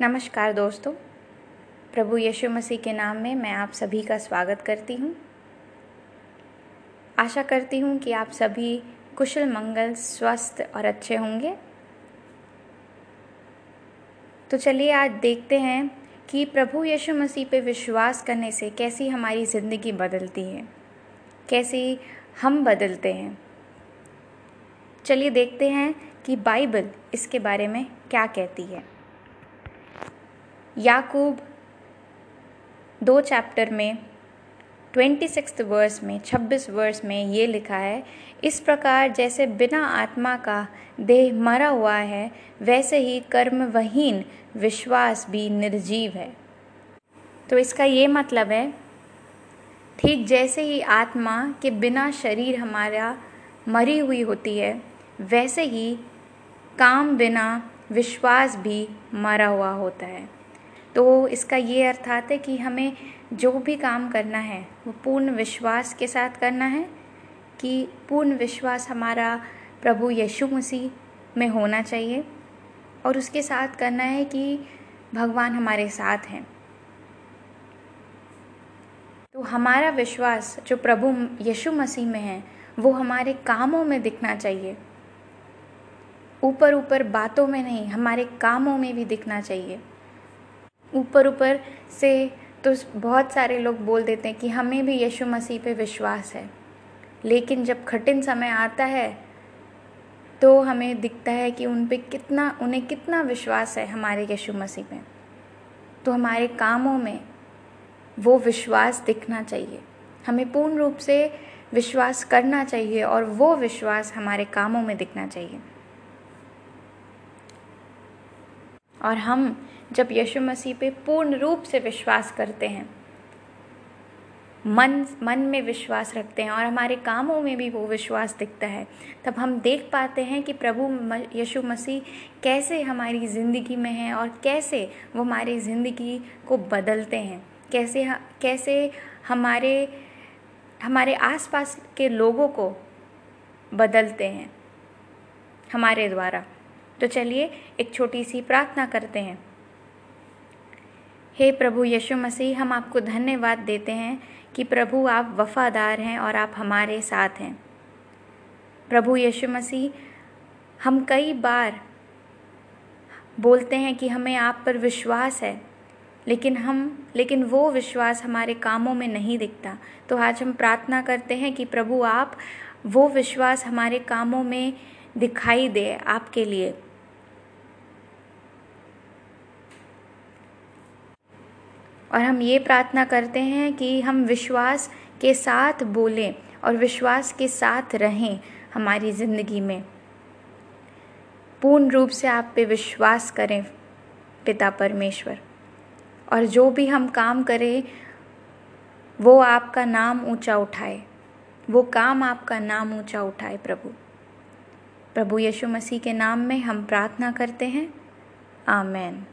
नमस्कार दोस्तों। प्रभु यीशु मसीह के नाम में मैं आप सभी का स्वागत करती हूँ। आशा करती हूँ कि आप सभी कुशल, मंगल, स्वस्थ और अच्छे होंगे। तो चलिए आज देखते हैं कि प्रभु यीशु मसीह पे विश्वास करने से कैसी हमारी ज़िंदगी बदलती है, कैसी हम बदलते हैं। चलिए देखते हैं कि बाइबल इसके बारे में क्या कहती है। याकूब दो चैप्टर में, ट्वेंटी सिक्स वर्स में, छब्बीस वर्स में ये लिखा है, इस प्रकार जैसे बिना आत्मा का देह मरा हुआ है, वैसे ही कर्मवहीन विश्वास भी निर्जीव है। तो इसका ये मतलब है, ठीक जैसे ही आत्मा के बिना शरीर हमारा मरी हुई होती है, वैसे ही काम बिना विश्वास भी मरा हुआ होता है। तो इसका ये अर्थात है कि हमें जो भी काम करना है, वो पूर्ण विश्वास के साथ करना है कि पूर्ण विश्वास हमारा प्रभु यीशु मसीह में होना चाहिए और उसके साथ करना है कि भगवान हमारे साथ हैं। तो हमारा विश्वास जो प्रभु यीशु मसीह में है, वो हमारे कामों में दिखना चाहिए। ऊपर ऊपर बातों में नहीं, हमारे कामों में भी दिखना चाहिए। ऊपर ऊपर से तो बहुत सारे लोग बोल देते हैं कि हमें भी यीशु मसीह पे विश्वास है। लेकिन जब कठिन समय आता है तो हमें दिखता है कि उन पे कितना, उन्हें कितना विश्वास है हमारे यीशु मसीह में। तो हमारे कामों में वो विश्वास दिखना चाहिए। हमें पूर्ण रूप से विश्वास करना चाहिए और वो विश्वास हमारे कामों में दिखना चाहिए। और हम जब यीशु मसीह पे पूर्ण रूप से विश्वास करते हैं। मन मन में विश्वास रखते हैं और हमारे कामों में भी वो विश्वास दिखता है। तब हम देख पाते हैं कि प्रभु यीशु मसीह कैसे हमारी ज़िंदगी में हैं और कैसे वो हमारी ज़िंदगी को बदलते हैं। कैसे कैसे हमारे हमारे आसपास के लोगों को बदलते हैं। हमारे द्वारा। तो चलिए एक छोटी सी प्रार्थना करते हैं। हे प्रभु यीशु मसीह, हम आपको धन्यवाद देते हैं कि प्रभु आप वफादार हैं और आप हमारे साथ हैं। प्रभु यीशु मसीह, हम कई बार बोलते हैं कि हमें आप पर विश्वास है, लेकिन हम, लेकिन वो विश्वास हमारे कामों में नहीं दिखता। तो आज हम प्रार्थना करते हैं कि प्रभु आप वो विश्वास हमारे कामों में दिखाई दे आपके लिए। और हम ये प्रार्थना करते हैं कि हम विश्वास के साथ बोलें और विश्वास के साथ रहें हमारी ज़िंदगी में। पूर्ण रूप से आप पे विश्वास करें, पिता परमेश्वर। और जो भी हम काम करें, वो आपका नाम ऊँचा उठाए। वो काम आपका नाम ऊँचा उठाए प्रभु। प्रभु यीशु मसीह के नाम में हम प्रार्थना करते हैं। आमेन।